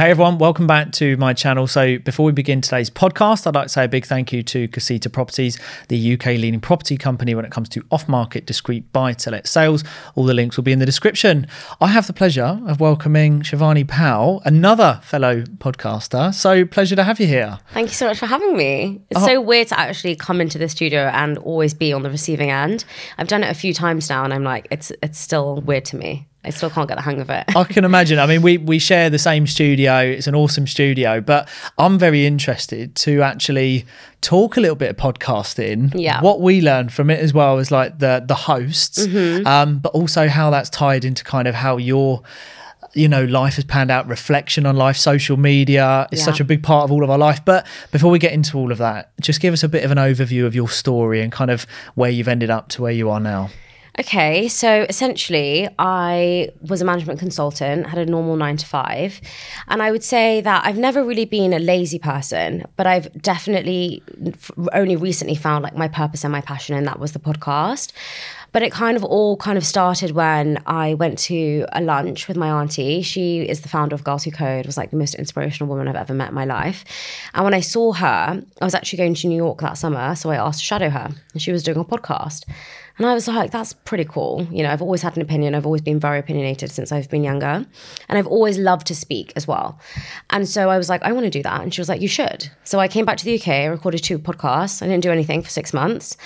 Hey everyone, welcome back to my channel. So before we begin today's podcast, I'd like to say a big thank you to Casita Properties, the UK leading property company when it comes to off-market discreet buy-to-let sales. All the links will be in the description. I have the pleasure of welcoming Shivani Pau, another fellow podcaster. So pleasure to have you here. Thank you so much for having me. It's Oh. so weird to actually come into the studio and always be on the receiving end. I've done it a few times now and I'm like, it's it's still weird to me. I still can't get the hang of it. I can imagine. I mean, we we share the same studio. It's an awesome studio, but I'm very interested to actually talk a little bit of podcasting. Yeah. What we learned from it as well as like the the hosts, Mm-hmm. um, but also how that's tied into kind of how your you know life has panned out reflection on life social media is Yeah. such a big part of all of our life but before we get into all of that just give us a bit of an overview of your story and kind of where you've ended up to where you are now Okay, so essentially, I was a management consultant, had a normal nine to five. And I would say that I've never really been a lazy person, but I've definitely only recently found like my purpose and my passion, and that was the podcast. But it kind of all kind of started when I went to a lunch with my auntie. She is the founder of Girls Who Code, was like the most inspirational woman I've ever met in my life. And when I saw her, I was actually going to New York that summer. So I asked to shadow her, and she was doing a podcast. And I was like, that's pretty cool. You know, I've always had an opinion. I've always been very opinionated since I've been younger. And I've always loved to speak as well. And so I was like, I want to do that. And she was like, you should. So I came back to the UK, I recorded two podcasts. I didn't do anything for six months.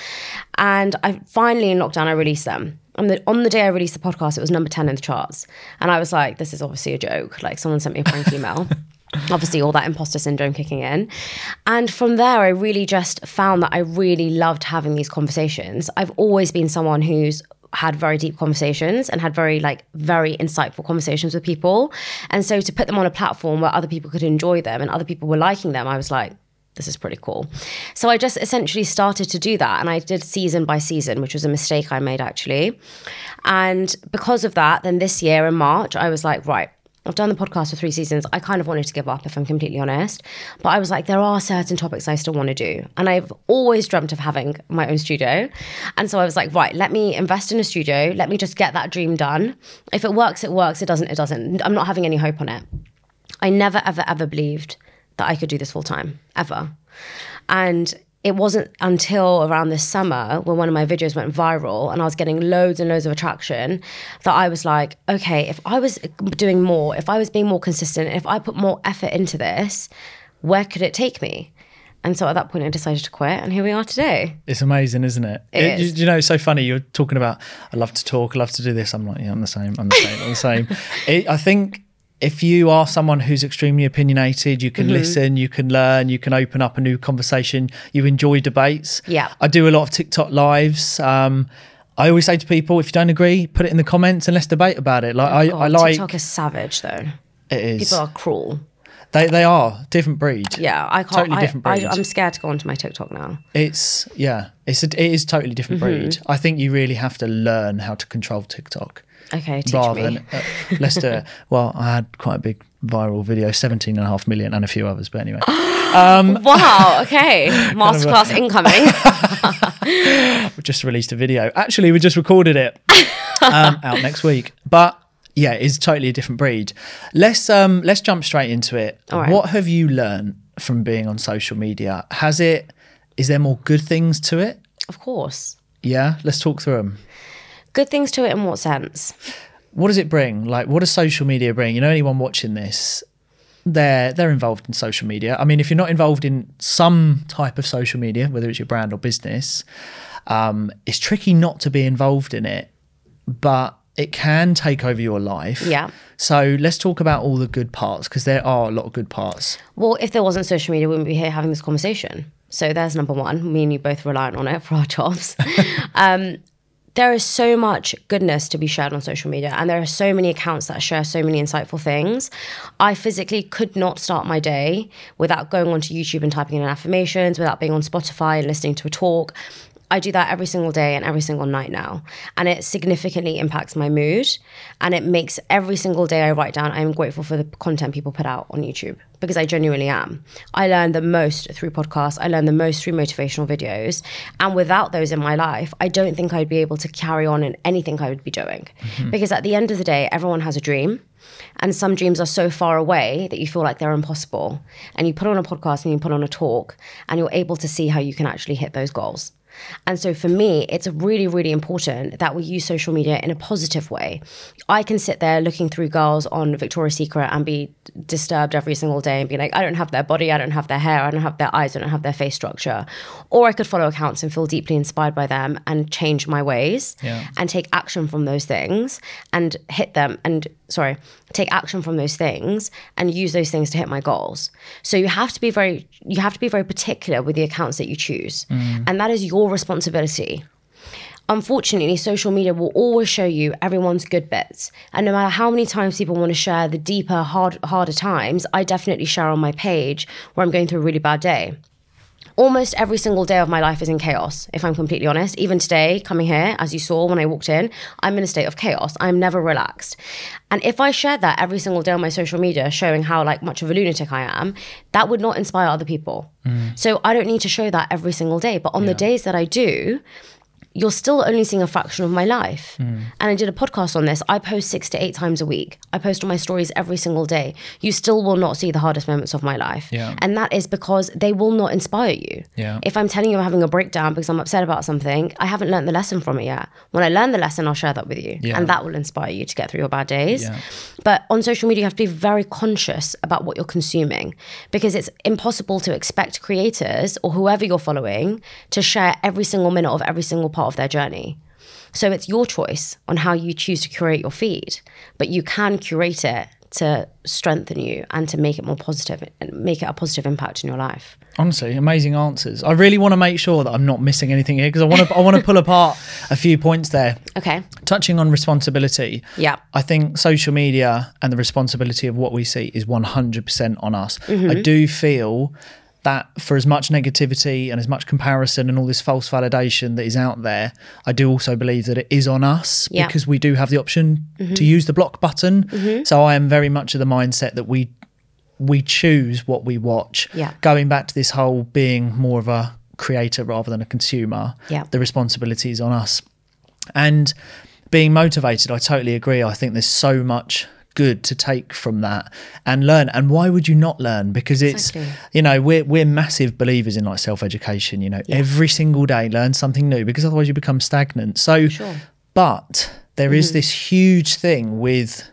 And I finally in lockdown, I released them. And the, on the day I released the podcast, it was number 10 in the charts. And I was like, this is obviously a joke. Like someone sent me a prank email. obviously all that imposter syndrome kicking in and from there i really just found that i really loved having these conversations i've always been someone who's had very deep conversations and had very like very insightful conversations with people and so to put them on a platform where other people could enjoy them and other people were liking them i was like this is pretty cool. So I just essentially started to do that. And I did season by season, which was a mistake I made actually. And because of that, then this year in March, I was like, right, I've done the podcast for three seasons. I kind of wanted to give up, if I'm completely honest. But I was like, there are certain topics I still want to do. And I've always dreamt of having my own studio. And so I was like, right, let me invest in a studio. Let me just get that dream done. If it works, it works. It doesn't, it doesn't. I'm not having any hope on it. I never, ever, ever believed that I could do this full time, ever. And it wasn't until around this summer when one of my videos went viral and I was getting loads and loads of attraction that I was like, okay, if I was doing more, if I was being more consistent, if I put more effort into this, where could it take me? And so at that point, I decided to quit, and here we are today. It's amazing, isn't it? It you- You know, it's so funny. You're talking about, I love to talk, I love to do this. I'm like, yeah, I'm the same. I'm the same. I'm the same. It, I think if you are someone who's extremely opinionated, you Mm-hmm. can listen, you can learn, you can open up a new conversation, you enjoy debates. Yeah. I do a lot of TikTok lives. Um, I always say to people, if you don't agree, put it in the comments and let's debate about it. Like, I, God, I like TikTok is savage, though. it is. People are cruel. They, they are different breed. Yeah, I can't. Totally I, different I, breed. I'm scared to go onto my TikTok now. It's yeah, it's a, it is totally different Mm-hmm. breed. I think you really have to learn how to control TikTok Okay, teach rather me. than uh, let's do it. Well, I had quite a big viral video, 17 and a half million and a few others, but anyway. Wow. Okay. Masterclass incoming. we just released a video. Actually, we just recorded it um, out next week. But yeah, it's totally a different breed. Let's um let's jump straight into it. Right. What have you learned from being on social media? Has it is there more good things to it? of course. Yeah, let's talk through them. Good things to it in what sense? what does it bring? Like, what does social media bring? You know, anyone watching this, they're they're involved in social media. I mean, if you're not involved in some type of social media, whether it's your brand or business, um, it's tricky not to be involved in it, but it can take over your life. Yeah. So let's talk about all the good parts because there are a lot of good parts. Well, if there wasn't social media, we wouldn't be here having this conversation. So there's number one. Me and you both reliant on it for our jobs. um, there is so much goodness to be shared on social media, and there are so many accounts that share so many insightful things. I physically could not start my day without going onto YouTube and typing in affirmations, without being on Spotify and listening to a talk. I do that every single day and every single night now. And it significantly impacts my mood. And it makes every single day I write down, I'm grateful for the content people put out on YouTube because I genuinely am. I learn the most through podcasts, I learn the most through motivational videos. And without those in my life, I don't think I'd be able to carry on in anything I would be doing. Mm-hmm. Because at the end of the day, everyone has a dream. And some dreams are so far away that you feel like they're impossible. And you put on a podcast and you put on a talk, and you're able to see how you can actually hit those goals. And so for me, it's really, really important that we use social media in a positive way. I can sit there looking through girls on Victoria's Secret and be disturbed every single day and be like, I don't have their body, I don't have their hair, I don't have their eyes, I don't have their face structure. Or I could follow accounts and feel deeply inspired by them and change my ways Yeah. and take action from those things and hit them and sorry take action from those things and use those things to hit my goals. So you have to be very you have to be very particular with the accounts that you choose. Mm. And that is your responsibility. Unfortunately social media will always show you everyone's good bits. And no matter how many times people want to share the deeper hard, harder times i definitely share on my page where i'm going through a really bad day almost every single day of my life is in chaos, if I'm completely honest. Even today, coming here, as you saw when I walked in, I'm in a state of chaos. I'm never relaxed. And if I shared that every single day on my social media, showing how like much of a lunatic I am, that would not inspire other people. Mm. So I don't need to show that every single day. But on the days that I do, you're still only seeing a fraction of my life. Hmm. And I did a podcast on this. I post six to eight times a week. I post on my stories every single day. You still will not see the hardest moments of my life. Yeah. And that is because they will not inspire you. Yeah. If I'm telling you I'm having a breakdown because I'm upset about something, I haven't learned the lesson from it yet. When I learn the lesson, I'll share that with you. Yeah. And that will inspire you to get through your bad days. But on social media, you have to be very conscious about what you're consuming because it's impossible to expect creators or whoever you're following to share every single minute of every single part of their journey. So it's your choice on how you choose to curate your feed, but you can curate it to strengthen you and to make it more positive and make it a positive impact in your life. Honestly, amazing answers. I really want to make sure that I'm not missing anything here because I want to I want to pull apart a few points there. Okay. Touching on responsibility. Yeah. I think social media and the responsibility of what we see is 100% on us. Mm-hmm. I do feel that for as much negativity and as much comparison and all this false validation that is out there, I do also believe that it is on us Yeah. Mm-hmm. because we do have the option to use the block button. So I am very much of the mindset that we we choose what we watch. Yeah. Going back to this whole being more of a creator rather than a consumer, Yeah. the responsibility is on us. And being motivated, I totally agree. I think there's so much good to take from that and learn. And why would you not learn? Because it's Exactly. you know, we're we're massive believers in like self-education, you know, every single day learn something new because otherwise you become stagnant. So Sure. but there is mm-hmm. this huge thing with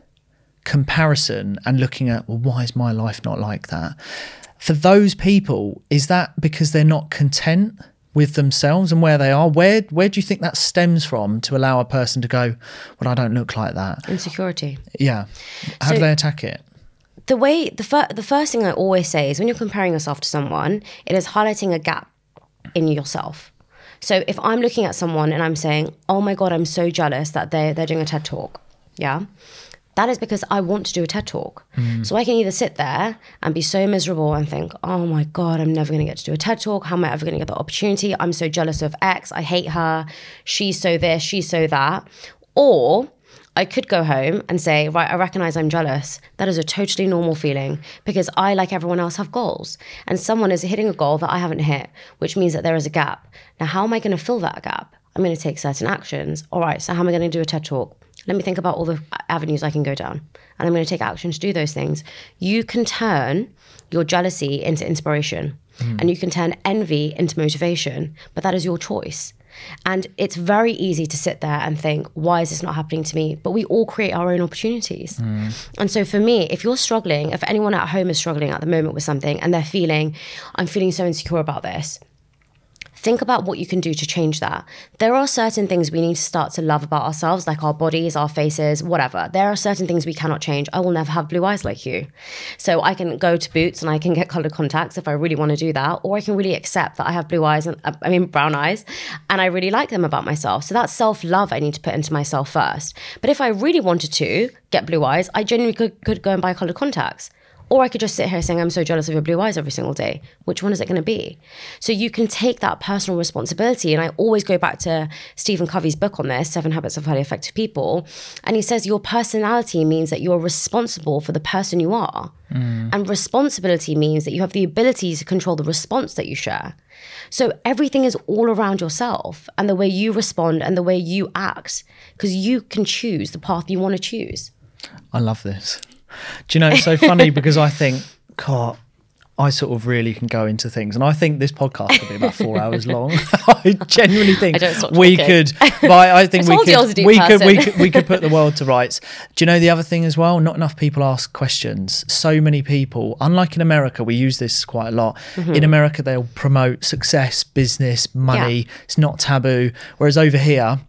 comparison and looking at well why is my life not like that for those people is that because they're not content with themselves and where they are. Where where do you think that stems from to allow a person to go well i don't look like that Insecurity. yeah. How do they attack it? The way the fir- the first thing I always say is when you're comparing yourself to someone, it is highlighting a gap in yourself. So if I'm looking at someone and I'm saying, "Oh my god, I'm so jealous that they they're doing a TED talk," yeah, that is because I want to do a TED talk. Mm. So I can either sit there and be so miserable and think, "Oh my god, I'm never going to get to do a TED talk. How am I ever going to get the opportunity? I'm so jealous of X. I hate her. She's so this. She's so that," or I could go home and say, right, I recognize I'm jealous. That is a totally normal feeling because I, like everyone else, have goals. And someone is hitting a goal that I haven't hit, which means that there is a gap. Now, how am I going to fill that gap? I'm going to take certain actions. All right, so how am I going to do a TED talk? Let me think about all the avenues I can go down. And I'm going to take action to do those things. You can turn your jealousy into inspiration hmm. and you can turn envy into motivation, but that is your choice. And it's very easy to sit there and think, why is this not happening to me? But we all create our own opportunities. Hmm. And so for me, if you're struggling, if anyone at home is struggling at the moment with something and they're feeling, I'm feeling so insecure about this, think about what you can do to change that. There are certain things we need to start to love about ourselves, like our bodies, our faces, whatever. There are certain things we cannot change. I will never have blue eyes like you. So I can go to Boots and I can get colored contacts if I really want to do that, or I can really accept that I have blue eyes and uh, I mean brown eyes, and I really like them about myself. So that's self love I need to put into myself first. But if I really wanted to get blue eyes, I genuinely could, could go and buy colored contacts. Or I could just sit here saying, I'm so jealous of your blue eyes every single day. Which one is it going to be? So you can take that personal responsibility. And I always go back to Stephen Covey's book on this, Seven Habits of Highly Effective People. And he says, Your personality means that you're responsible for the person you are. Mm. And responsibility means that you have the ability to control the response that you share. So everything is all around yourself and the way you respond and the way you act, because you can choose the path you want to choose. I love this. Do you know it's so funny because I think, God, I sort of really can go into things, and I think this podcast could be about four hours long. I genuinely think I we could. But I, think we told you I was a could. We could. We could. We could put the world to rights. Do you know the other thing as well? Not enough people ask questions. So many people, unlike in America, we use this quite a lot. Mm-hmm. In America, they'll promote success, business, money. It's not taboo. Whereas over here,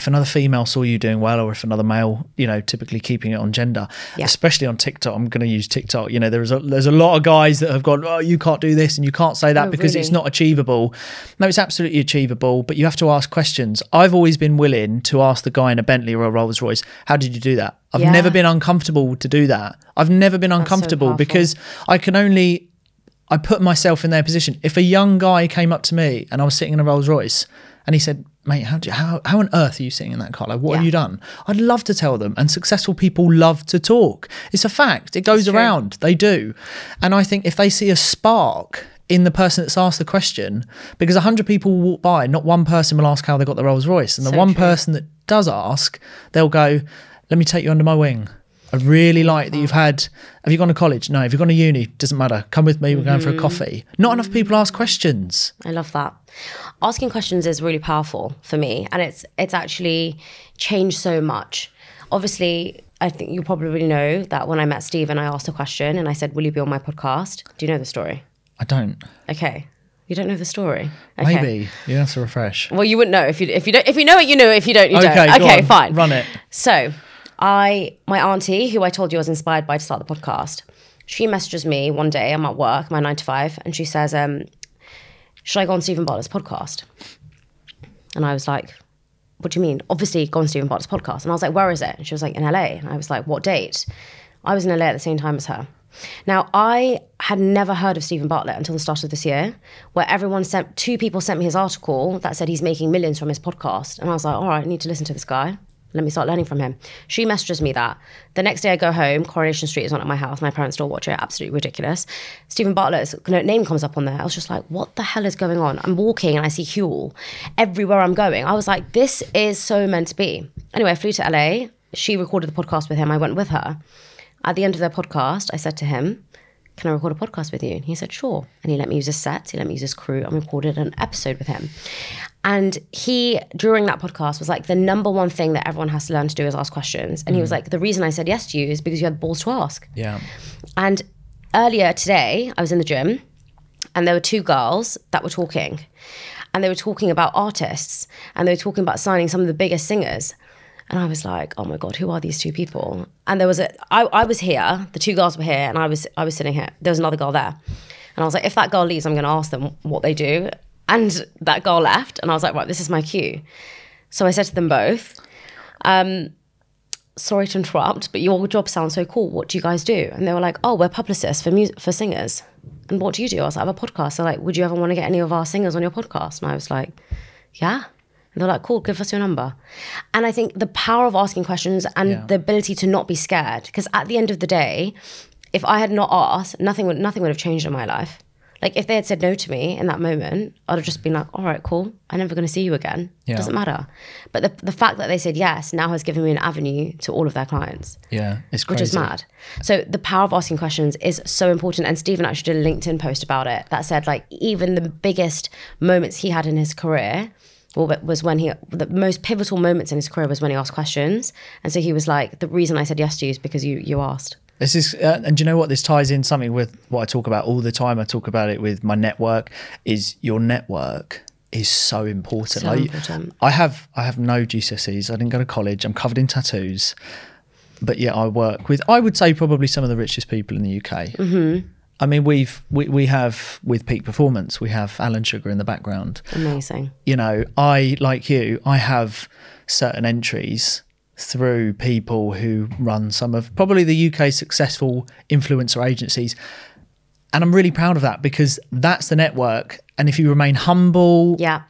if another female saw you doing well or if another male you know typically keeping it on gender Yeah. especially on tiktok i'm going to use tiktok you know there's a there's a lot of guys that have gone oh you can't do this and you can't say that Oh, because it's not achievable no it's absolutely achievable but you have to ask questions i've always been willing to ask the guy in a bentley or a rolls royce how did you do that i've Yeah. never been uncomfortable to do that i've never been uncomfortable powerful. because i can only I put myself in their position. If a young guy came up to me and I was sitting in a Rolls Royce and he said, "Mate, how do you, how how on earth are you sitting in that car? Like, what have you done?" I'd love to tell them. And successful people love to talk. It's a fact. It goes around. They do. And I think if they see a spark in the person that's asked the question, because a hundred people will walk by, not one person will ask how they got the Rolls Royce, and the So one true. person that does ask, they'll go, "Let me take you under my wing." I really like that hmm. you've had. Have you gone to college? No. Have you gone to uni? Doesn't matter. Come with me. We're going for a hmm. coffee. Not enough people ask questions. I love that. Asking questions is really powerful for me, and it's it's actually changed so much. Obviously, I think you probably know that when I met Steve and I asked a question and I said, "Will you be on my podcast?" Do you know the story? I don't. Okay, you don't know the story. Okay. Maybe you have to refresh. Well, you wouldn't know if you if you don't if you know it, you know. it. If you don't, you Okay, don't. Okay, on. fine. Run it. So, I my auntie, who I told you I was inspired by to start the podcast, she messages me one day. I'm at work, my nine to five, and she says, um, "Should I go on Steven Bartlett's podcast?" And I was like, "What do you mean?" Obviously, go on Steven Bartlett's podcast. And I was like, "Where is it?" And she was like, "In LA." And I was like, "What date?" I was in LA at the same time as her. Now, I had never heard of Steven Bartlett until the start of this year, where everyone sent, two people sent me his article that said he's making millions from his podcast. And I was like, all right, I need to listen to this guy. Let me start learning from him. She messages me that. The next day I go home, Coronation Street is on at my house. My parents still watch it. Absolutely ridiculous. Steven Bartlett's name comes up on there. I was just like, what the hell is going on? I'm walking and I see Huel everywhere I'm going. I was like, this is so meant to be. Anyway, I flew to LA. She recorded the podcast with him. I went with her. At the end of their podcast, I said to him, Can I record a podcast with you? And he said, Sure. And he let me use his set, he let me use his crew, and recorded an episode with him. And he, during that podcast, was like, The number one thing that everyone has to learn to do is ask questions. And he was mm. like, The reason I said yes to you is because you had balls to ask. Yeah. And earlier today, I was in the gym and there were two girls that were talking. And they were talking about artists and they were talking about signing some of the biggest singers. And I was like, oh my God, who are these two people? And there was a, I, I was here, the two girls were here, and I was, I was sitting here. There was another girl there. And I was like, if that girl leaves, I'm going to ask them what they do. And that girl left. And I was like, right, this is my cue. So I said to them both, um, sorry to interrupt, but your job sounds so cool. What do you guys do? And they were like, oh, we're publicists for music for singers. And what do you do? I was like, I have a podcast. They're like, would you ever want to get any of our singers on your podcast? And I was like, yeah. And they're like, cool, give us your number. And I think the power of asking questions and Yeah. the ability to not be scared, because at the end of the day, if I had not asked, nothing would nothing would have changed in my life. Like if they had said no to me in that moment, I'd have just been like, all right, cool. I'm never going to see you again. Yeah. Doesn't matter. But the, the fact that they said yes now has given me an avenue to all of their clients Yeah. It's crazy. which is mad. So the power of asking questions is so important. And Steven actually did a LinkedIn post about it that said like even the biggest moments he had in his career was when he the most pivotal moments in his career was when he asked questions. And so he was like, the reason I said yes to you is because you you asked. This is, uh, and do you know what? This ties in something with what I talk about all the time. I talk about it with my network. Is your network is so important. So Like, important. I have, I have no GCSEs. I didn't go to college. I'm covered in tattoos, but yet I work with. I would say probably some of the richest people in the UK. Mm-hmm. I mean, we've we, we have with peak performance. We have Alan Sugar in the background Amazing. you know, I like you, I have certain entries through people who run some of probably the UK's successful influencer agencies. And I'm really proud of that because that's the network. And if you remain humble, Yeah.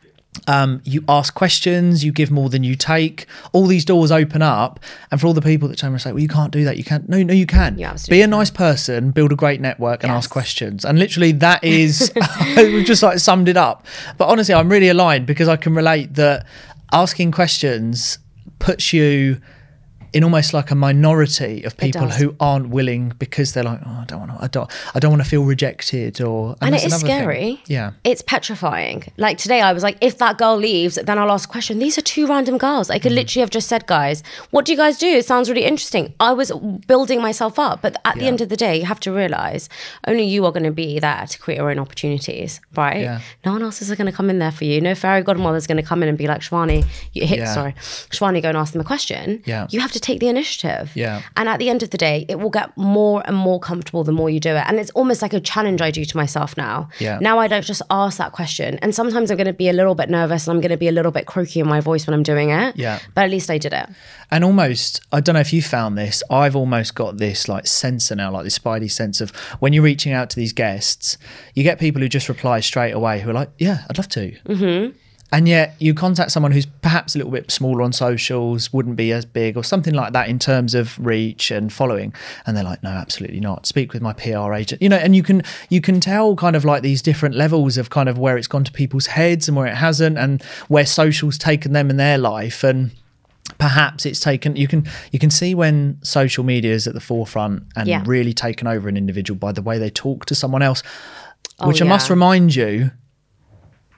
Um, you ask questions, you give more than you take, all these doors open up. And for all the people that turn around and say, well, you can't do that, you can't. No, no, you can. Absolutely Be a nice person, build a great network, and Yes. ask questions. And literally, that is, we've just like summed it up. But honestly, I'm really aligned because I can relate that asking questions puts you in almost like a minority of people who aren't willing because they're like, oh, I don't want to, I don't, I don't want to feel rejected, or and it that's is another thing. scary. Yeah, It's petrifying. Like today, I was like, if that girl leaves, then I'll ask a question. These are two random girls. I Mm. could literally have just said, guys, what do you guys do? It sounds really interesting. I was building myself up. But at the end of the day, you have to realize only you are going to be there to create your own opportunities, right? Yeah. No one else is going to come in there for you. No fairy godmother's going to come in and be like, Shivani, you hit, Yeah. sorry, Shivani, go and ask them a question. Yeah. You have to take the initiative. Yeah. And at the end of the day, it will get more and more comfortable the more you do it. And it's almost like a challenge I do to myself now. Yeah. Now I don't just ask that question. And sometimes I'm going to be a little bit nervous and I'm going to be a little bit croaky in my voice when I'm doing it. Yeah. But at least I did it. and almost, I don't know if you found this. I've almost got this like sensor now, like this spidey sense of when you're reaching out to these guests, you get people who just reply straight away who are like, yeah, I'd love to. Mm-hmm. And yet you contact someone who's perhaps a little bit smaller on socials, wouldn't be as big or something like that in terms of reach and following. And they're like, no, absolutely not. Speak with my PR agent. You know, and you can you can tell kind of like these different levels of kind of where it's gone to people's heads and where it hasn't and where social's taken them in their life. And perhaps it's taken you can you can see when social media is at the forefront and Yeah. really taken over an individual by the way they talk to someone else. Oh, which I must remind you,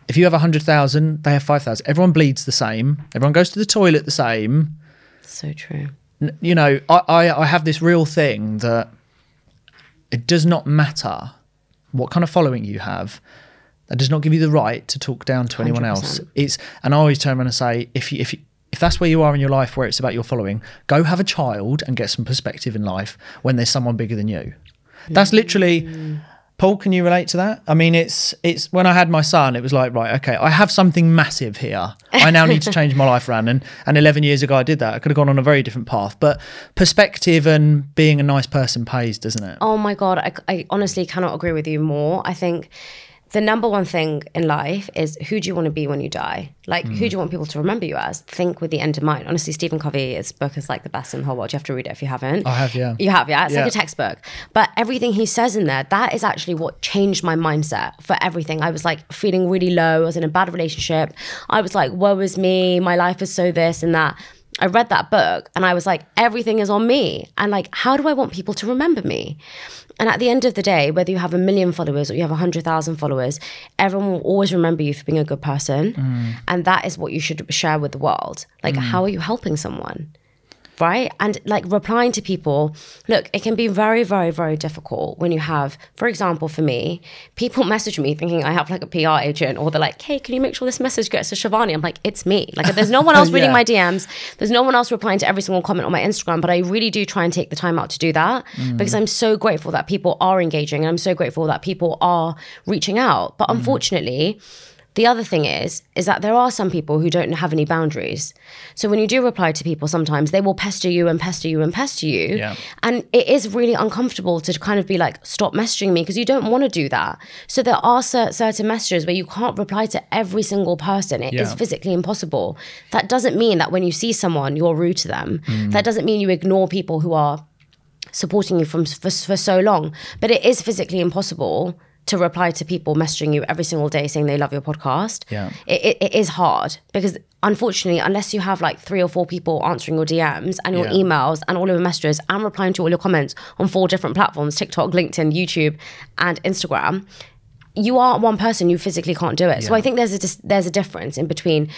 if you have 100,000, they have 5,000. Everyone bleeds the same. Everyone goes to the toilet the same. So true. N- You know, I, I, I have this real thing that it does not matter what kind of following you have. That does not give you the right to talk down to anyone else. 100%. It's and I always turn around and say, if you, if you, if that's where you are in your life, where it's about your following, go have a child and get some perspective in life when there's someone bigger than you. That's literally. Mm. Paul, can you relate to that? I mean, it's it's when I had my son, it was like, right, okay, I have something massive here. I now need to change my life around. And and 11 years ago, I did that. I could have gone on a very different path. But perspective and being a nice person pays, doesn't it? Oh my God. I, I honestly cannot agree with you more. I think the number one thing in life is who do you want to be when you die? Like, who mm. do you want people to remember you as? Think with the end in mind. Honestly, Stephen Covey's book is like the best in the whole world. You have to read it if you haven't. I have, yeah. You have, yeah. It's Yeah. like a textbook. But everything he says in there, that is actually what changed my mindset for everything. I was like feeling really low. I was in a bad relationship. I was like, woe is me. My life is so this and that. I read that book and I was like, everything is on me. And like, how do I want people to remember me? And at the end of the day, whether you have a million followers or you have a hundred thousand followers, everyone will always remember you for being a good person. Mm. And that is what you should share with the world. Like, mm. how are you helping someone? Right? And like replying to people, look, it can be very, very, very difficult when you have, for example, for me, people message me thinking I have like a PR agent, or they're like, hey, can you make sure this message gets to Shivani? I'm like, it's me. Like, there's no one else reading my DMs. There's no one else replying to every single comment on my Instagram, but I really do try and take the time out to do that mm. because I'm so grateful that people are engaging and I'm so grateful that people are reaching out. But mm. unfortunately, the other thing is, is that there are some people who don't have any boundaries. So when you do reply to people, sometimes they will pester you and pester you and pester you. Yeah. And it is really uncomfortable to kind of be like, stop messaging me because you don't want to do that. So there are cer- certain messages where you can't reply to every single person. It is Yeah. physically impossible. That doesn't mean that when you see someone, you're rude to them. Mm. That doesn't mean you ignore people who are supporting you from for, for so long. But it is physically impossible to reply to people messaging you every single day saying they love your podcast. Yeah. It, it, it is hard because unfortunately, unless you have like three or four people answering your DMs and your Yeah. emails and all of your messages and replying to all your comments on four different platforms TikTok, LinkedIn, YouTube, and Instagram. You are one person. You physically can't do it. So I think there's a dis- there's a difference in between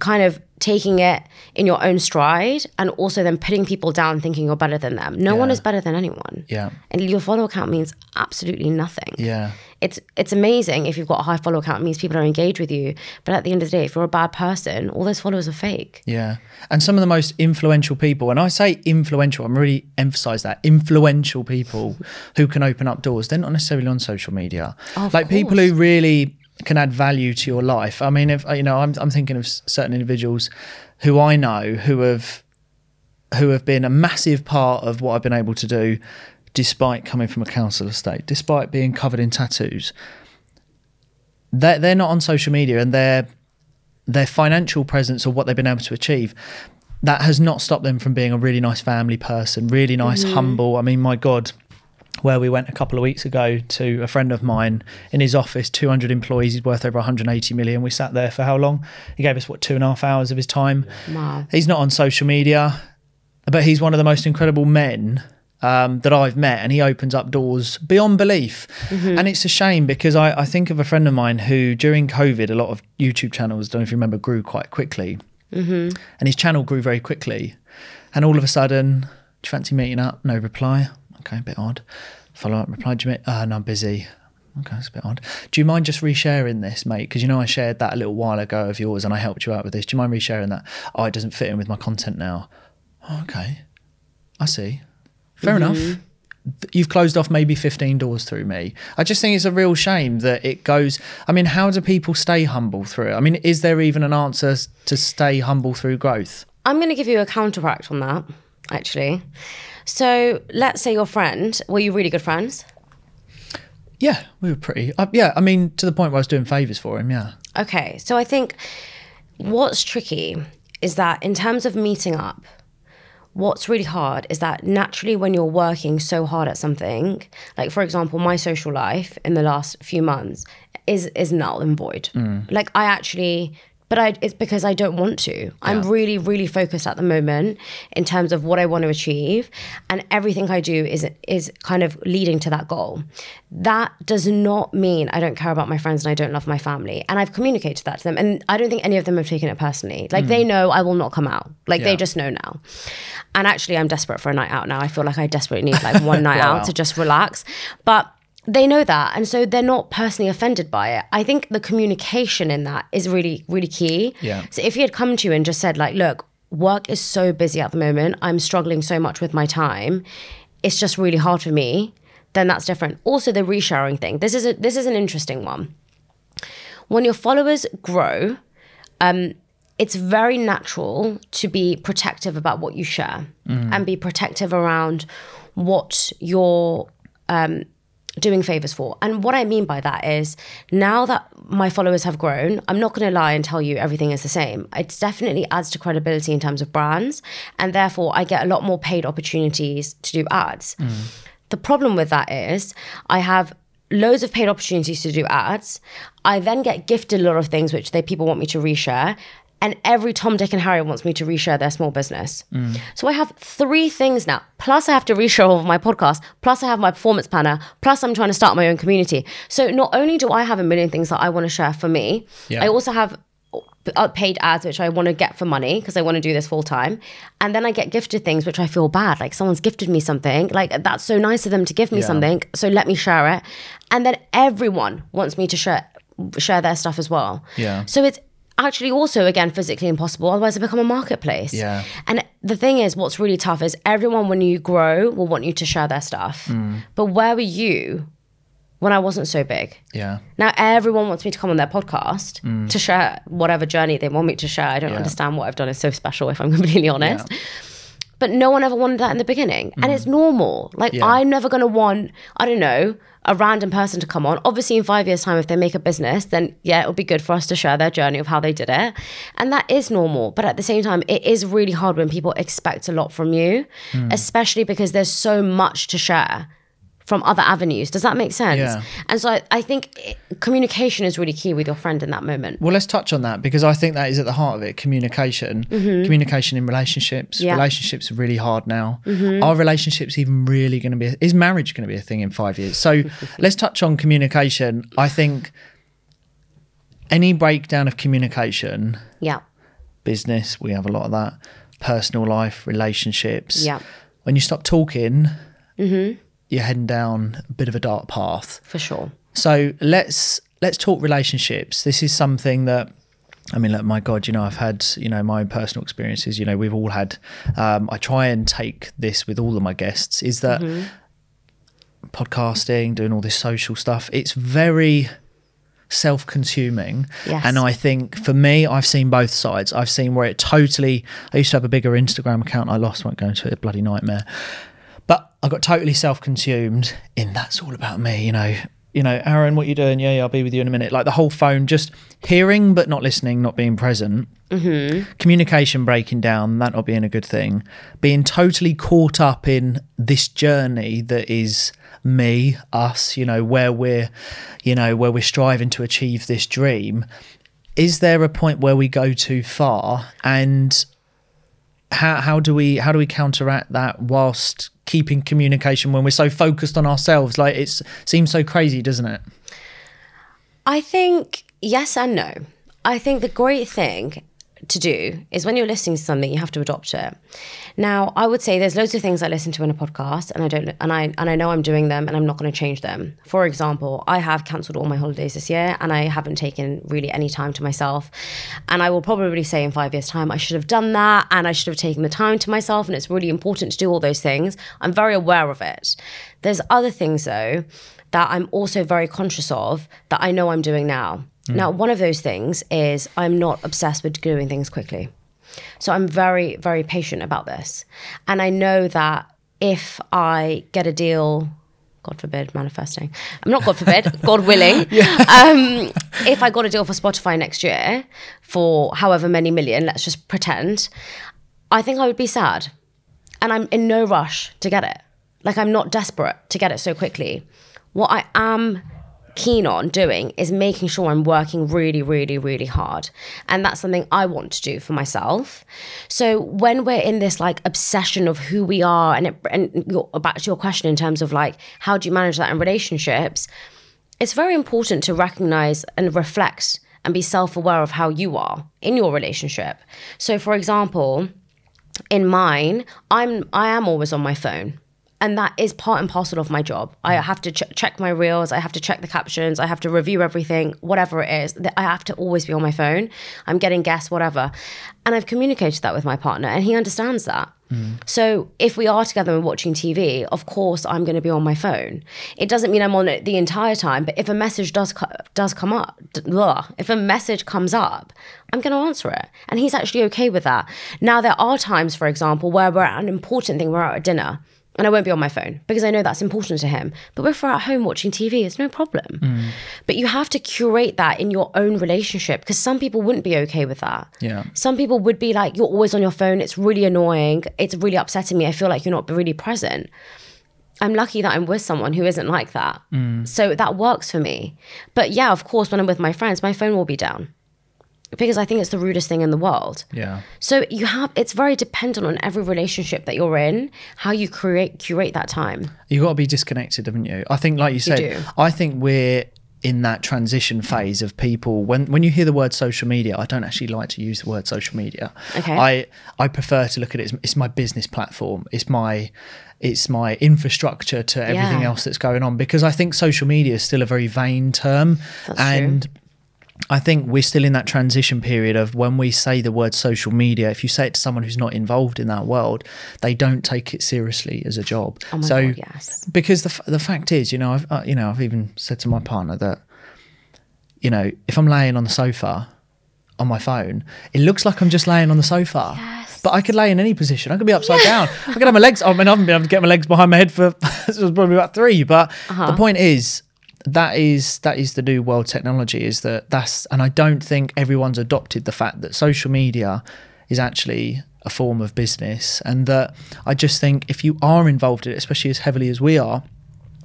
kind of taking it in your own stride and also then putting people down thinking you're better than them. No one is better than anyone. Yeah. And your follow account means absolutely nothing. Yeah. It's it's amazing if you've got a high follow account, it means people are engaged with you. But at the end of the day, if you're a bad person, all those followers are fake. Yeah. And some of the most influential people, and I say influential, I'm really emphasize that influential people who can open up doors, they're not necessarily on social media. Like people who really can add value to your life. I mean, if you know, I'm, I'm thinking of certain individuals who I know who have who have been a massive part of what I've been able to do despite coming from a council estate, despite being covered in tattoos. They're, they're not on social media and their their financial presence or what they've been able to achieve that has not stopped them from being a really nice family person, really nice, mm-hmm. humble. I mean, my God, where we went a couple of weeks ago to a friend of mine in his office, 200 employees, he's worth over 180 million. We sat there for how long? He gave us, what, two and a half hours of his time. Wow. He's not on social media. but he's one of the most incredible men um, that I've met, and he opens up doors beyond belief. And it's a shame because I, I think of a friend of mine who, during COVID, a lot of YouTube channels, don't know if you remember, grew quite quickly. And his channel grew very quickly. And all of a sudden, do you fancy meeting up? No reply. Okay, a bit odd. Follow up reply. Do you meet? Uh, no, I'm busy. Okay, that's a bit odd. Do you mind just resharing this, mate? Because you know I shared that a little while ago of yours and I helped you out with this. Do you mind resharing that? Oh, it doesn't fit in with my content now. Oh, okay. I see. Fair enough. You've closed off maybe 15 doors through me. I just think it's a real shame that it goes. I mean, how do people stay humble through it? I mean, is there even an answer to stay humble through growth? I'm going to give you a counteract on that, actually. So let's say your friend, were you really good friends? Yeah, we were pretty. Uh, yeah, I mean, to the point where I was doing favors for him. Yeah. Okay, so I think what's tricky is that in terms of meeting up, what's really hard is that naturally when you're working so hard at something, like for example, my social life in the last few months is is null and void. Like I actually but I, it's because I don't want to. I'm really, really focused at the moment in terms of what I want to achieve, and everything I do is is kind of leading to that goal. That does not mean I don't care about my friends and I don't love my family, and I've communicated that to them, and I don't think any of them have taken it personally. Like they hmm. know I will not come out. Like Yeah. they just know now. And actually, I'm desperate for a night out now. I feel like I desperately need like one night Wow. out to just relax, but they know that and so they're not personally offended by it. I think the communication in that is really really key. Yeah. so if he had come to you and just said like look work is so busy at the moment. I'm struggling so much with my time. It's just really hard for me then that's different. Also the resharing thing. This is a, this is an interesting one. When your followers grow um, it's very natural to be protective about what you share and be protective around what you're um, doing favors for. And what I mean by that is now that my followers have grown, I'm not going to lie and tell you everything is the same. It definitely adds to credibility in terms of brands. And therefore, I get a lot more paid opportunities to do ads. Mm. The problem with that is I have loads of paid opportunities to do ads. I then get gifted a lot of things which they people want me to reshare. And every Tom, Dick, and Harry wants me to reshare their small business. So I have three things now. Plus, I have to reshare all of my podcast. Plus, I have my performance planner. Plus, I'm trying to start my own community. So not only do I have a million things that I want to share for me, Yeah. I also have uh, paid ads which I want to get for money because I want to do this full time. And then I get gifted things which I feel bad. Like someone's gifted me something. Like that's so nice of them to give me Yeah. something. So let me share it. And then everyone wants me to share share their stuff as well. Yeah. So it's actually also again physically impossible. Otherwise I become a marketplace. Yeah. And the thing is what's really tough is everyone when you grow will want you to share their stuff. Mm. But where were you when I wasn't so big? Yeah. Now everyone wants me to come on their podcast to share whatever journey they want me to share. I don't Mm. Yeah. understand what I've done is so special if I'm completely honest. But no one ever wanted that in the beginning. And it's normal. Like Mm. Yeah. I'm never gonna want, I don't know, a random person to come on. Obviously in five years' time, if they make a business, then yeah, it'll be good for us to share their journey of how they did it. And that is normal. But at the same time, it is really hard when people expect a lot from you, Mm. especially because there's so much to share from other avenues. Does that make sense? Yeah. And so I, I think it, communication is really key with your friend in that moment. Well, let's touch on that because I think that is at the heart of it. Communication, communication in relationships. Mm-hmm. Yeah. Mm-hmm. Relationships are really hard now. Are relationships even really going to be? Is marriage going to be a thing in five years? So let's touch on communication. I think any breakdown of communication, Yeah. business, we have a lot of that. Personal life, relationships. Yeah. Mm-hmm. When you stop talking, you're heading down a bit of a dark path. For sure. So let's let's talk relationships. This is something that I mean, look, my God, you know, I've had, you know, my own personal experiences. You know, we've all had. Um, I try and take this with all of my guests. Is that podcasting, doing all this social stuff? It's very self-consuming, Yes. and I think for me, I've seen both sides. I've seen where it totally. I used to have a bigger Instagram account. I lost. Won't go into it. A bloody nightmare. I got totally self-consumed in that's all about me, you know. You know, Aaron, what you doing? Yeah, yeah, I'll be with you in a minute. Like the whole phone, just hearing but not listening, not being present. Mm-hmm. Communication breaking down, that not being a good thing. Being totally caught up in this journey that is me, us. You know, where we're, you know, where we're striving to achieve this dream. Is there a point where we go too far and how how do we how do we counteract that whilst keeping communication when we're so focused on ourselves? Like it seems so crazy, doesn't it? I think yes and no. I think the great thing to do is when you're listening to something, you have to adopt it. Now, I would say there's loads of things I listen to in a podcast, and I don't, and I and I know I'm doing them, and I'm not going to change them. For example, I have cancelled all my holidays this year, and I haven't taken really any time to myself. And I will probably say in five years' time, I should have done that, and I should have taken the time to myself. And it's really important to do all those things. I'm very aware of it. There's other things though that I'm also very conscious of that I know I'm doing now. Mm. Now, one of those things is I'm not obsessed with doing things quickly. So I'm very, very patient about this. And I know that if I get a deal, God forbid, manifesting. I'm not God forbid, God willing. Um, if I got a deal for Spotify next year for however many million, let's just pretend, I think I would be sad. And I'm in no rush to get it. Like I'm not desperate to get it so quickly. What I am keen on doing is making sure I'm working really, really, really hard. And that's something I want to do for myself. So when we're in this like obsession of who we are, and, it, and back to your question in terms of like, how do you manage that in relationships? It's very important to recognize and reflect and be self aware of how you are in your relationship. So, for example, in mine, I'm I am always on my phone and that is part and parcel of my job. I mm. have to ch- check my reels, I have to check the captions, I have to review everything, whatever it is. I have to always be on my phone. I'm getting guests, whatever. And I've communicated that with my partner, and he understands that. Mm. So if we are together and watching TV, of course I'm going to be on my phone. It doesn't mean I'm on it the entire time, but if a message does does come up, blah, if a message comes up, I'm going to answer it, and he's actually okay with that. Now there are times, for example, where we're at an important thing, we're out at dinner and I won't be on my phone because I know that's important to him. But if we're at home watching TV, it's no problem. Mm. But you have to curate that in your own relationship because some people wouldn't be okay with that. Yeah. Some people would be like, you're always on your phone. It's really annoying. It's really upsetting me. I feel like you're not really present. I'm lucky that I'm with someone who isn't like that. Mm. So that works for me. But yeah, of course, when I'm with my friends, my phone will be down because I think it's the rudest thing in the world. Yeah. So you have it's very dependent on every relationship that you're in, how you create curate that time. You've got to be disconnected, haven't you? I think, like you said, you I think we're in that transition phase of people when when you hear the word social media i don't actually like to use the word social media okay i i prefer to look at it as it's my business platform it's my it's my infrastructure to everything yeah. else that's going on because i think social media is still a very vain term that's and true I think we're still in that transition period of when we say the word social media, if you say it to someone who's not involved in that world, they don't take it seriously as a job. Oh so, God, yes. because the, the fact is, you know, I've, uh, you know, I've even said to my partner that, you know, if I'm laying on the sofa on my phone, it looks like I'm just laying on the sofa. Yes. But I could lay in any position. I could be upside yeah. down. I could have my legs. I mean, I haven't been able to get my legs behind my head for probably about three. But uh-huh. the point is, that is that is the new world technology is that that's and I don't think everyone's adopted the fact that social media is actually a form of business and that I just think if you are involved in it especially as heavily as we are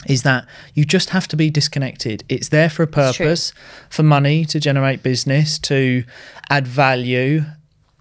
is that you just have to be disconnected. It's there for a purpose, for money, to generate business, to add value,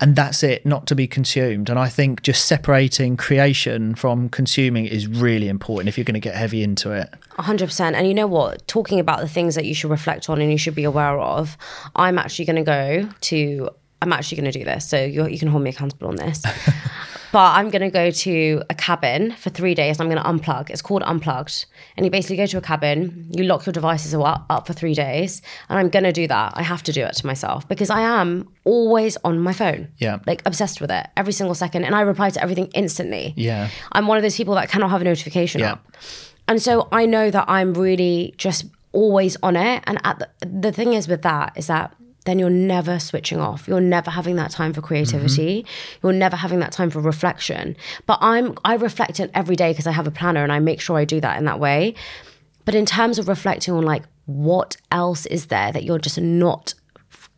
and that's it, not to be consumed. And I think just separating creation from consuming is really important if you're going to get heavy into it. 100%. And you know what? Talking about the things that you should reflect on and you should be aware of, I'm actually going to go to, I'm actually going to do this. So you can hold me accountable on this. But I'm going to go to a cabin for three days. And I'm going to unplug. It's called Unplugged. And you basically go to a cabin, you lock your devices up, up for three days. And I'm going to do that. I have to do it to myself because I am always on my phone. Yeah. Like obsessed with it every single second. And I reply to everything instantly. Yeah. I'm one of those people that cannot have a notification yeah. up. And so I know that I'm really just always on it. And at the, the thing is with that is that then you're never switching off. You're never having that time for creativity. Mm-hmm. You're never having that time for reflection. But I'm I reflect it every day because I have a planner and I make sure I do that in that way. But in terms of reflecting on like what else is there that you're just not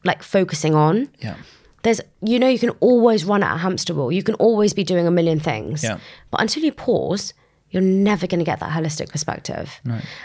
like focusing on. Yeah. There's you know you can always run at a hamster wheel. You can always be doing a million things. Yeah. But until you pause, you're never going to get that holistic perspective.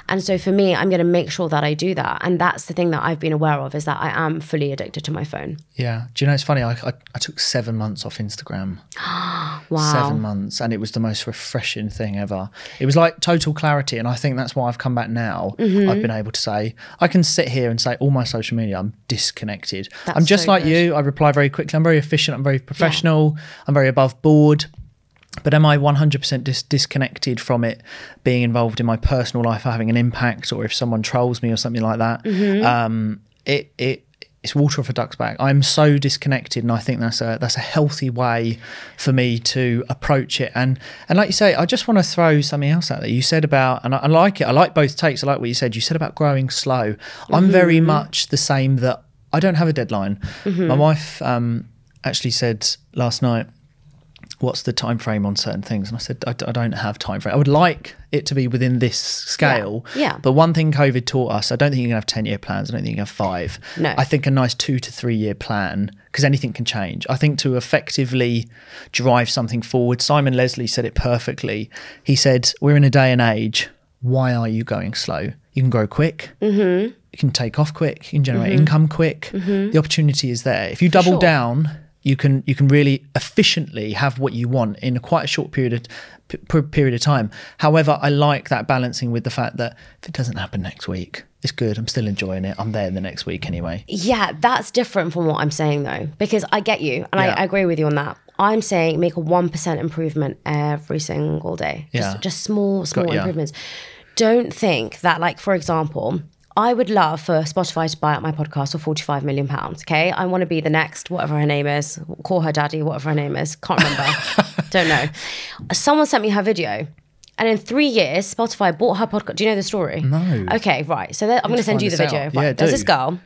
And so for me, I'm going to make sure that I do that. And that's the thing that I've been aware of is that I am fully addicted to my phone. Yeah. Do you know, it's funny. I, I, I took seven months off Instagram. Wow. Seven months. And it was the most refreshing thing ever. It was like total clarity. And I think that's why I've come back now. Mm-hmm. I've been able to say, I can sit here and say, all my social media, I'm disconnected. That's I'm just so like good. you. I reply very quickly. I'm very efficient. I'm very professional. I'm very above board. But am I 100% dis- disconnected from it being involved in my personal life or having an impact, or if someone trolls me or something like that? Mm-hmm. Um, it it it's water off a duck's back. I'm so disconnected, and I think that's a that's a healthy way for me to approach it. And and like you say, I just want to throw something else out there. You said about, and I, I like it. I like both takes. I like what you said. You said about growing slow. I'm Mm-hmm. very much the same. That I don't have a deadline. Mm-hmm. My wife um, actually said last night what's the time frame on certain things? And i said i, I don't have time frame. I would like it to be within this scale. Yeah. but one thing covid taught us i don't think you can have 10 year plans. I don't think you can have five. No. i think a nice two to three year plan because anything can change. I think to effectively drive something forward simon leslie said it perfectly. He said we're in a day and age. Why are you going slow? You can grow quick. Mm-hmm. you can take off quick. You can generate income quick. The opportunity is there. If you double sure. down you can you can really efficiently have what you want in a quite a short period of p- period of time. However, I like that balancing with the fact that if it doesn't happen next week, it's good. I'm still enjoying it. I'm there in the next week anyway. Yeah, that's different from what I'm saying though, because I get you and Yeah. I, I agree with you on that. I'm saying make a one percent improvement every single day. Yeah. Just, just small, small ya. improvements. Don't think that, like, for example, I would love for Spotify to buy out my podcast for 45 million pounds. Okay. I want to be the next, whatever her name is, call her daddy, whatever her name is. Can't remember. Don't know. Someone sent me her video. And in three years, Spotify bought her podcast. Do you know the story? No. Okay, right. So I'm going to send you the video. Right. Yeah, There's do. this girl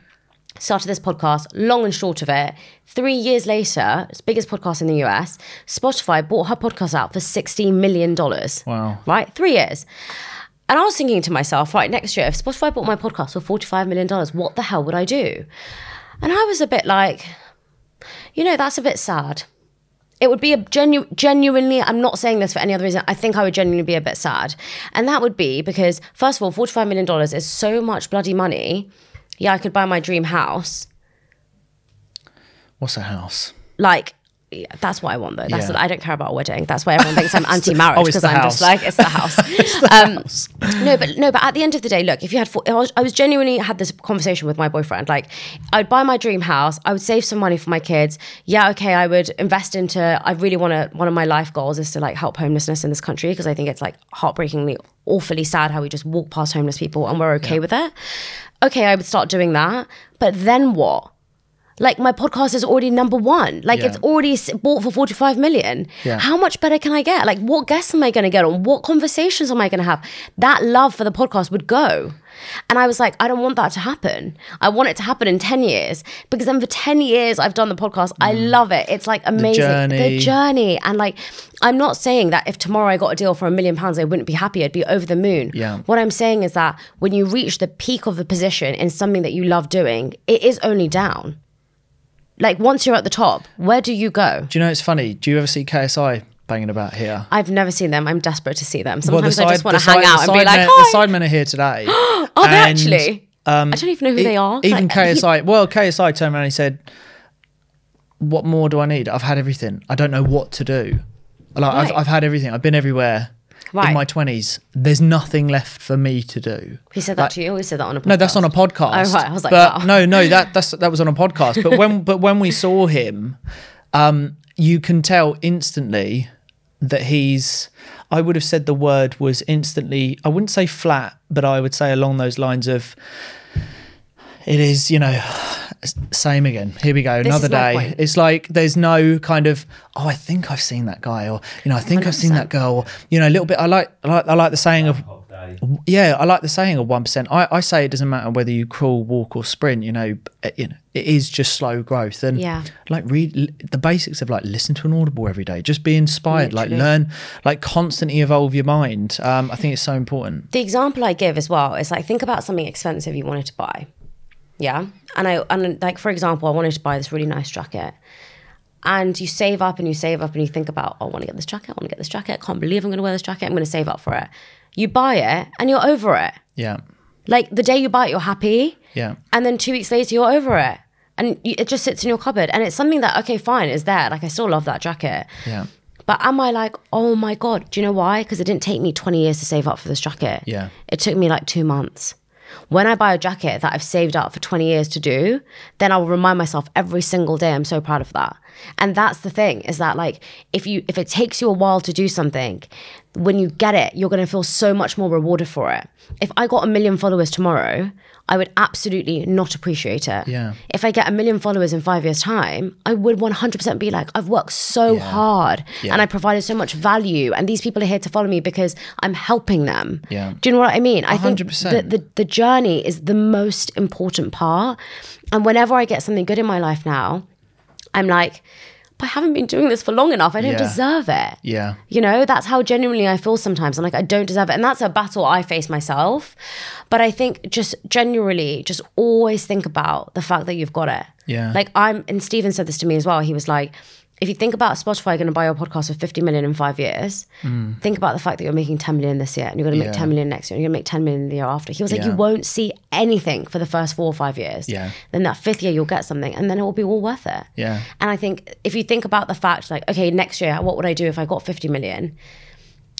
started this podcast. Long and short of it, three years later, it's biggest podcast in the US. Spotify bought her podcast out for sixty million dollars. Wow. Right, three years. And I was thinking to myself, right, next year, if Spotify bought my podcast for $45 million, what the hell would I do? And I was a bit like, you know, that's a bit sad. It would be a genu- genuinely, I'm not saying this for any other reason. I think I would genuinely be a bit sad. And that would be because, first of all, $45 million is so much bloody money. Yeah, I could buy my dream house. What's a house? Like, yeah, that's what I want though. That's Yeah. I don't care about a wedding. That's why everyone thinks I'm anti-marriage oh, because the I'm house. just like it's the house. um, no, but no, but at the end of the day, look, if you had, four, I was, I was genuinely had this conversation with my boyfriend. Like, I'd buy my dream house. I would save some money for my kids. Yeah, okay, I would invest into. I really want to. One of my life goals is to like help homelessness in this country because I think it's like heartbreakingly, awfully sad how we just walk past homeless people and we're okay with it. Okay, I would start doing that. But then what? Like my podcast is already number one. Like Yeah. it's already bought for 45 million. Yeah. How much better can I get? Like what guests am I going to get on? What conversations am I going to have? That love for the podcast would go. And I was like, I don't want that to happen. I want it to happen in 10 years because then for 10 years I've done the podcast. I mm. love it. It's like amazing. journey. The journey. And like, I'm not saying that if tomorrow I got a deal for a million pounds, I wouldn't be happy. I'd be over the moon. Yeah. What I'm saying is that when you reach the peak of the position in something that you love doing, it is only down. Like once you're at the top, where do you go? Do you know it's funny? Do you ever see KSI banging about here? I've never seen them. I'm desperate to see them. Well, the Sometimes I just want to hang side- out and be like, hi. The sidemen are here today. Are they And, actually? Um, I don't even know who E- they are. Even Like, he- KSI. well, KSI turned around and he said, "What more do I need? I've had everything. I don't know what to do. Like I've, I've had everything. I've been everywhere Right. in my twenties. There's nothing left for me to do." He said that Like- to you. He said that on a podcast? No, that's on a podcast. Oh, right. I was like, but wow. no, no, that that's that was on a podcast. But when but when we saw him, um, you can tell instantly that he's. I would have said the word was instantly. I wouldn't say flat, but I would say along those lines of. It is, you know, same again. Here we go, This another day. It's like there's no kind of, oh, I think I've seen that guy, or you know, I think I've seen that girl, or you know, a little bit. I like, I like, I like the saying of, yeah, I like the saying of one percent. I, I say it doesn't matter whether you crawl, walk, or sprint. You know, b- you know, it is just slow growth. And Yeah. like read the basics of like listen to an audible every day. Just be inspired. Like learn, like constantly evolve your mind. Um, I think it's so important. the example I give as well is like think about something expensive you wanted to buy. Yeah. And I and like for example, I wanted to buy this really nice jacket. and you save up and you save up and you think about, oh, I want to get this jacket. I want to get this jacket. I can't believe I'm going to wear this jacket. I'm going to save up for it. You buy it and you're over it. Yeah. Like the day you buy it, you're happy. Yeah. And then two weeks later, you're over it. And you, it just sits in your cupboard. And it's something that, okay, fine, is there. Like, I still love that jacket. Yeah. But am I like, oh my God, do you know why? Because it didn't take me 20 years to save up for this jacket. Yeah. It took me like two months. When I buy a jacket that I've saved up for 20 years to do, then I'll remind myself every single day I'm so proud of that. And that's the thing is that like if you if it takes you a while to do something, when you get it, you're gonna feel so much more rewarded for it. If I got a million followers tomorrow, I would absolutely not appreciate it. Yeah. If I get a million followers in five years' time, I would 100% be like, I've worked so hard Yeah. and I provided so much value, and these people are here to follow me because I'm helping them. Yeah. Do you know what I mean? I think 100%. the, the, the journey is the most important part. And whenever I get something good in my life now, I'm like, but I haven't been doing this for long enough. I don't Yeah. deserve it. Yeah. You know, that's how genuinely I feel sometimes. I'm like, I don't deserve it. And that's a battle I face myself. But I think just generally, just always think about the fact that you've got it. Yeah. Like I'm, and Steven said this to me as well. He was like, if you think about Spotify going to buy your podcast for 50 million in five years, think about the fact that you're making 10 million this year and you're going to make Mm. Yeah. 10 million next year and you're going to make 10 million the year after. He was like, Yeah. you won't see anything for the first four or five years. Yeah. Then that fifth year, you'll get something and then it will be all worth it. Yeah. And I think if you think about the fact, like, okay, next year, what would I do if I got 50 million?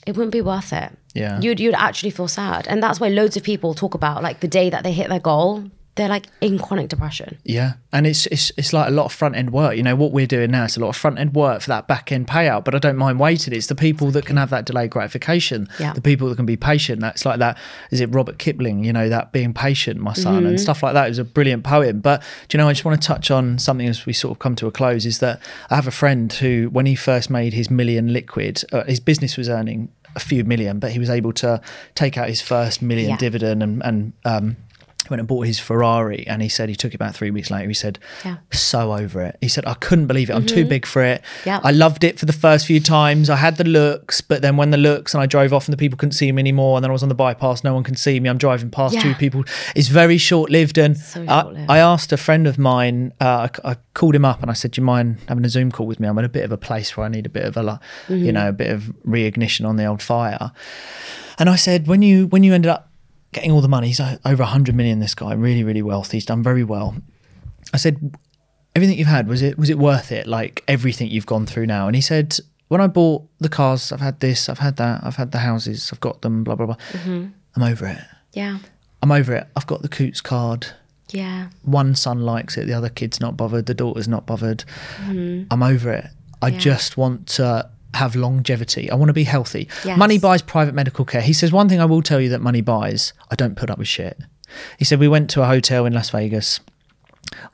It wouldn't be worth it. Yeah. You'd you'd actually feel sad. And that's why loads of people talk about like the day that they hit their goal, they're like in chronic depression. Yeah, and it's it's it's like a lot of front end work. You know what we're doing now. It's a lot of front end work for that back end payout. But I don't mind waiting. It's the people that can have that delayed gratification. Yeah. The people that can be patient. That's like that. Is it Robert Kipling? You know that being patient, my son, Mm-hmm. and stuff like that. It was a brilliant poem. But do you know? I just want to touch on something as we sort of come to a close. Is that I have a friend who, when he first made his million liquid, uh, his business was earning a few million, but he was able to take out his first million Yeah. dividend and and um, went and bought his Ferrari and he said he took it about three weeks later. He said, Yeah. so over it. He said, I couldn't believe it. I'm too big for it. Yeah. I loved it for the first few times. I had the looks, but then when the looks and I drove off and the people couldn't see me anymore, and then I was on the bypass, no one can see me. I'm driving past Yeah. two people. It's very short lived. And So I. I asked a friend of mine, uh, I, I called him up and I said, Do you mind having a Zoom call with me? I'm in a bit of a place where I need a bit of a, like, you know, a bit of reignition on the old fire. And I said, when you when you ended up getting all the money, he's o- over 100 million, this guy, really, really wealthy. He's done very well. I said, everything you've had, was it was it worth it? Like everything you've gone through now? And he said, when I bought the cars, I've had this, I've had that, I've had the houses, I've got them, blah, blah, blah. Mm-hmm. I'm over it. Yeah. I'm over it. I've got the Coutts card. Yeah. One son likes it, the other kid's not bothered, the daughter's not bothered. Mm-hmm. I'm over it. I Yeah. just want to have longevity. I want to be healthy. Yes. Money buys private medical care. He says one thing I will tell you that money buys, I don't put up with shit. He said we went to a hotel in Las Vegas.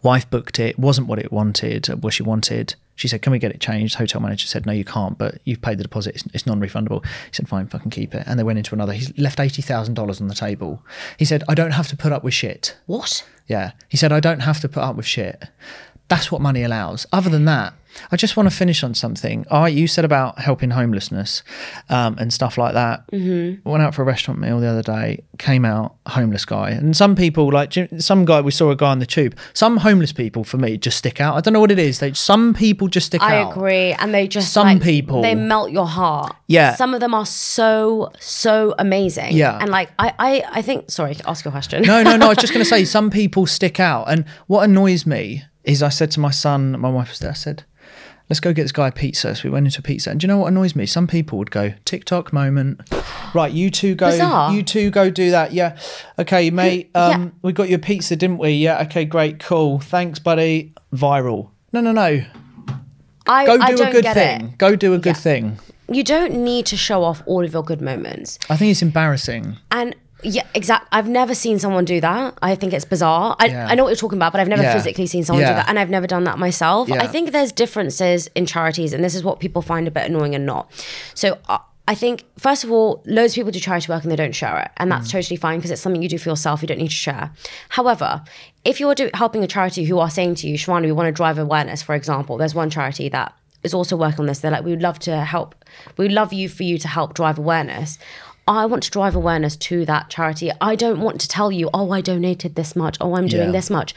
Wife booked it, wasn't what it wanted, what she wanted. She said, "Can we get it changed?" Hotel manager said, "No, you can't, but you've paid the deposit. It's, it's non-refundable." He said, "Fine, fucking keep it." And they went into another. He's left eighty thousand dollars on the table. He said, "I don't have to put up with shit." What? Yeah. He said, I don't have to put up with shit. That's what money allows. Other than that, I just want to finish on something. All right, you said about helping homelessness um, and stuff like that. Mm-hmm. Went out for a restaurant meal the other day, came out, homeless guy. And some people, like some guy, we saw a guy on the tube. Some homeless people, for me, just stick out. I don't know what it is. They, some people just stick I out. I agree. And they just Some like, people- they melt your heart. Yeah. Some of them are so, so amazing. Yeah. And like I I, I think sorry, ask your question. No, no, no. I was just going to say some people stick out. And what annoys me is I said to my son, my wife was there, I said, let's go get this guy a pizza. So we went into a pizza. And do you know what annoys me? Some people would go, TikTok moment. Right, you two go. Bizarre. You two go do that. Yeah. Okay, mate. Yeah. Um, We got your pizza, didn't we? Yeah. Okay, great. Cool. Thanks, buddy. Viral. No, no, no. I, Go do a good thing. it. Go do a good Yeah. thing. You don't need to show off all of your good moments. I think it's embarrassing. And yeah, exactly. I've never seen someone do that. I think it's bizarre. I, Yeah. I know what you're talking about, but I've never Yeah. physically seen someone Yeah. do that, and I've never done that myself. I think there's differences in charities, and this is what people find a bit annoying and not. So. Uh, I think first of all, loads of people do charity work and they don't share it, and that's totally fine because it's something you do for yourself. You don't need to share. However, if you're do, helping a charity who are saying to you, Shivani, we want to drive awareness, for example, there's one charity that is also working on this. They're like, we would love to help. We would love you for you to help drive awareness. I want to drive awareness to that charity. I don't want to tell you, oh, I donated this much. Oh, I'm doing Yeah. this much.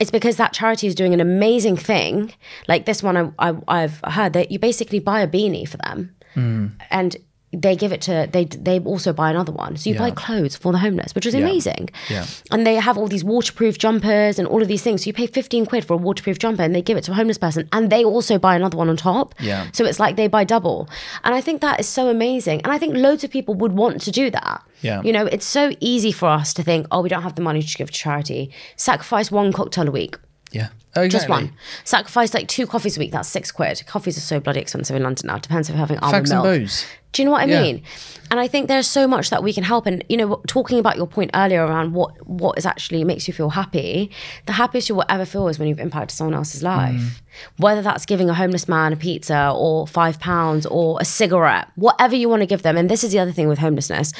it's because that charity is doing an amazing thing. Like this one, I, I, have heard that you basically buy a beanie for them, Hmm. and they give it to they. They also buy another one, so you buy clothes for the homeless, which is amazing. Yeah. And they have all these waterproof jumpers and all of these things. So you pay fifteen quid for a waterproof jumper, and they give it to a homeless person, and they also buy another one on top. Yeah. So it's like they buy double, and I think that is so amazing. And I think loads of people would want to do that. Yeah. You know, it's so easy for us to think, oh, we don't have the money to give to charity. Sacrifice one cocktail a week. Yeah. Exactly. Just one. Sacrifice like two coffees a week. That's six quid. Coffees are so bloody expensive in London now. Depends if you're having almond and milk. booze. Do you know what I Yeah. mean? And I think there's so much that we can help. And you know, talking about your point earlier around what what is actually makes you feel happy, the happiest you will ever feel is when you've impacted someone else's life. Mm. Whether that's giving a homeless man a pizza or five pounds or a cigarette, whatever you want to give them. And this is the other thing with homelessness.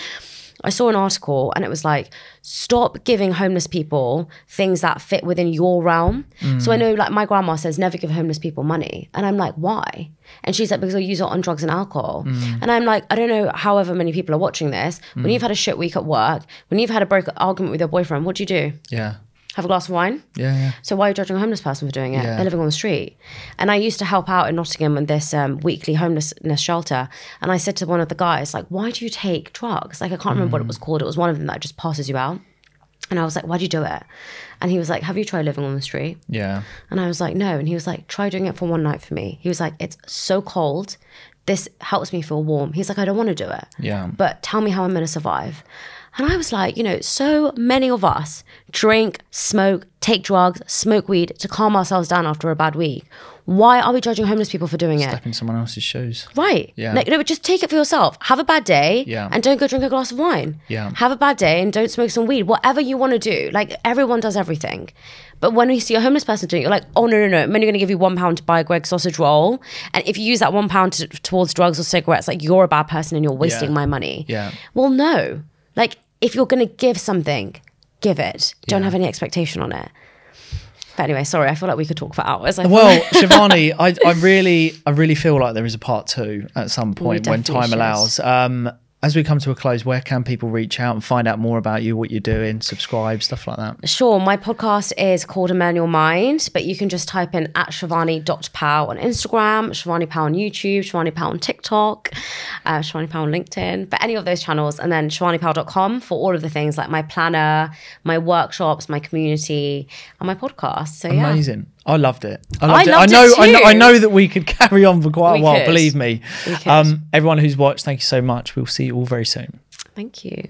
I saw an article and it was like, stop giving homeless people things that fit within your realm. So I mm. know, like, my grandma says, never give homeless people money. And I'm like, why? And she's like, because they'll use it on drugs and alcohol. Mm. And I'm like, I don't know, however many people are watching this. When mm. you've had a shit week at work, when you've had a broke argument with your boyfriend, what do you do? Yeah. Have a glass of wine? Yeah. Yeah. So why are you judging a homeless person for doing it? Yeah. They're living on the street. And I used to help out in Nottingham in this um, weekly homelessness shelter. And I said to one of the guys, like, why do you take drugs? Like, I can't remember what Mm. it was called. It was one of them that just passes you out. And I was like, why do you do it? And he was like, have you tried living on the street? Yeah. And I was like, no. And he was like, try doing it for one night for me. He was like, it's so cold. This helps me feel warm. He's like, I don't want to do it. Yeah. But tell me how I'm going to survive. And I was like, you know, so many of us drink, smoke, take drugs, smoke weed to calm ourselves down after a bad week. Why are we judging homeless people for doing it? Stepping someone else's shoes. Right. Yeah. Like, no, but just take it for yourself. Have a bad day Yeah. and don't go drink a glass of wine. Yeah. Have a bad day and don't smoke some weed. Whatever you want to do. Like everyone does everything. But when you see a homeless person doing it, you're like, oh no, no, no. I'm only gonna give you one pound to buy a Greggs sausage roll. And if you use that one pound to, towards drugs or cigarettes, like you're a bad person and you're wasting Yeah. my money. Yeah. Well, no. Like if you're gonna give something, give it. Don't Yeah. have any expectation on it. But anyway, sorry, I feel like we could talk for hours. I Well, Shivani, I, I really, I really feel like there is a part two at some point when time should. allows. Um, as we come to a close, where can people reach out and find out more about you, what you're doing, subscribe, stuff like that? Sure, my podcast is called A Manual Mind, but you can just type in at Shivani.pau on Instagram, Shivani Pau on YouTube, Shivani Pau on TikTok, uh, Shivani Pau on LinkedIn, but any of those channels, and then ShivaniPau.com for all of the things like my planner, my workshops, my community, and my podcast. So yeah. Amazing. I loved it. I loved it. loved I it know, I know. I know that we could carry on for quite We a while. could. Believe me. Um, everyone who's watched, thank you so much. We'll see you all very soon. Thank you.